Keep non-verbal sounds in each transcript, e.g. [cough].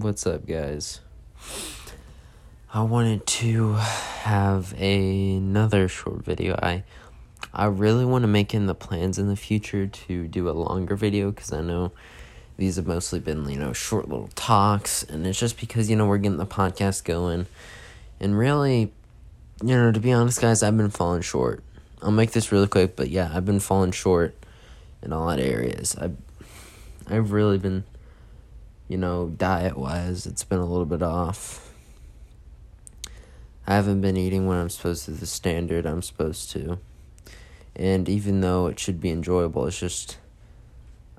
What's up, guys? I wanted to have a, another short video. I I really want to make in the plans in the future to do a longer video because I know these have mostly been, you know, short little talks, and it's just because, you know, we're getting the podcast going. And really, you know, to be honest, guys, I've been falling short. I'll make this really quick, but yeah, I've been falling short in a lot of areas. I've, I've really been, you know, diet wise, it's been a little bit off. I haven't been eating when I'm supposed to, the standard I'm supposed to. And even though it should be enjoyable, it's just,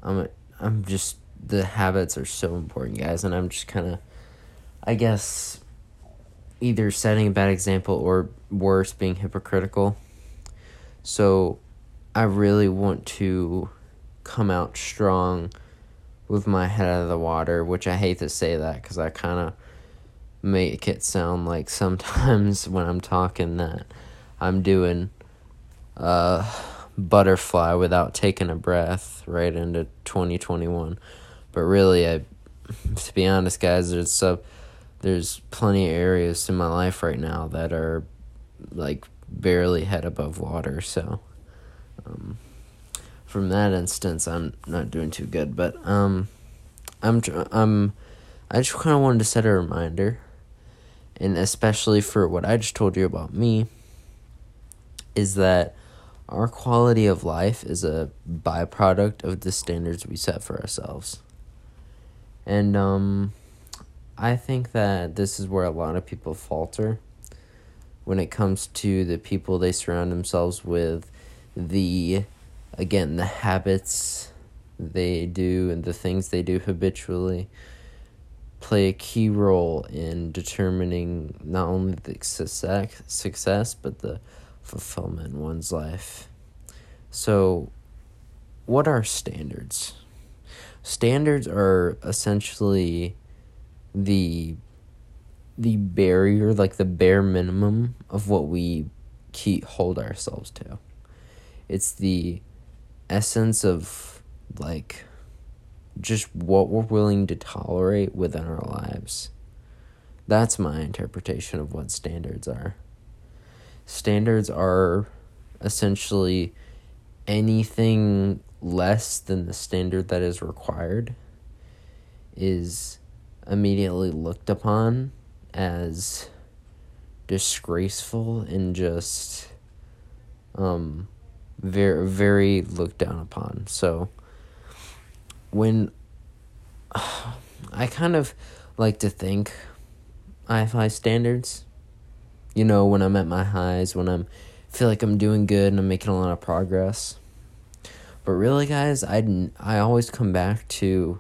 I'm, I'm just, the habits are so important, guys, and I'm just kind of, I guess, either setting a bad example or worse, being hypocritical. So I really want to come out strong with my head out of the water, which I hate to say that because I kind of make it sound like [laughs] sometimes when I'm talking that I'm doing a butterfly without taking a breath right into 2021. But really, I, to be honest, guys, there's so there's plenty of areas in my life right now that are like barely head above water. So, um, from that instance, I'm not doing too good. But um, I'm I'm I just kind of wanted to set a reminder, and especially for what I just told you about me, is that our quality of life is a byproduct of the standards we set for ourselves. And um, I think that this is where a lot of people falter when it comes to the people they surround themselves with, the again, the habits they do and the things they do habitually play a key role in determining not only the success, success but the fulfillment in one's life. So, what are standards? Standards are essentially the the barrier, like the bare minimum of what we keep hold ourselves to. It's the essence of like just what we're willing to tolerate within our lives. That's my interpretation of what standards are. Standards are essentially anything less than the standard that is required is immediately looked upon as disgraceful and just um very very looked down upon. So when [sighs] I kind of like to think I have high standards. You know, when I'm at my highs, when I'm feel like I'm doing good and I'm making a lot of progress. But really, guys, I I always come back to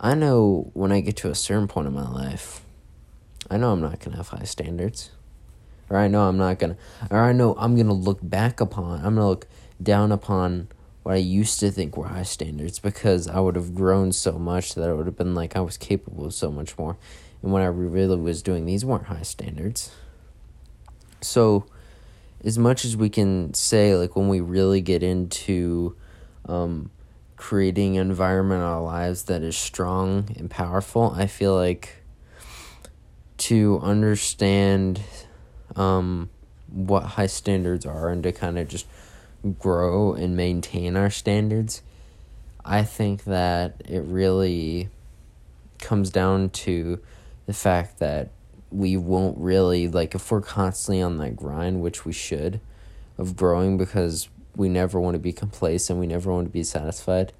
I know when I get to a certain point in my life, I know I'm not going to have high standards. Or I know I'm not to, or I know I'm to look back upon, I'm to look down upon what I used to think were high standards because I would have grown so much that it would have been like I was capable of so much more. And what I really was doing, these weren't high standards. So, as much as we can say, like when we really get into um, creating an environment in our lives that is strong and powerful, I feel like to understand um, what high standards are and to kind of just grow and maintain our standards, I think that it really comes down to the fact that we won't really, like, if we're constantly on that grind, which we should, of growing because we never want to be complacent, we never want to be satisfied,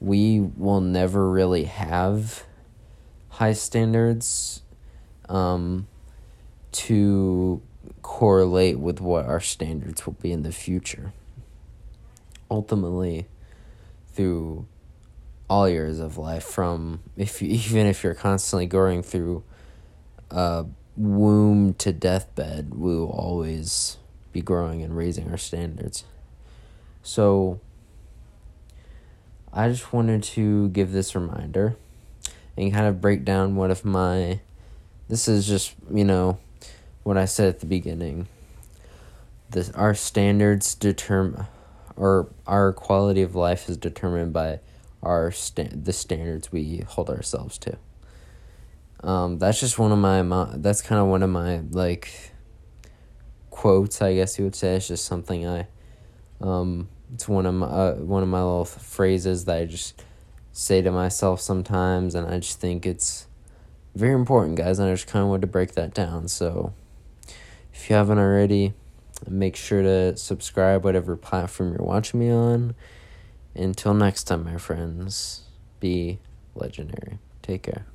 we will never really have high standards um, to correlate with what our standards will be in the future. Ultimately, through all years of life, from if you, [laughs] even if you're constantly going through a womb to deathbed, we will always be growing and raising our standards. So, I just wanted to give this reminder and kind of break down one of my. This is just, you know, what I said at the beginning. This, our standards determine, or our quality of life is determined by our sta- the standards we hold ourselves to. Um, that's just one of my, that's kind of one of my like quotes, I guess you would say. It's just something I, um, it's one of my uh, one of my little phrases that I just say to myself sometimes, and I just think it's very important, guys. And I just kind of wanted to break that down. So, if you haven't already, make sure to subscribe whatever platform you're watching me on. Until next time, my friends, be legendary. Take care.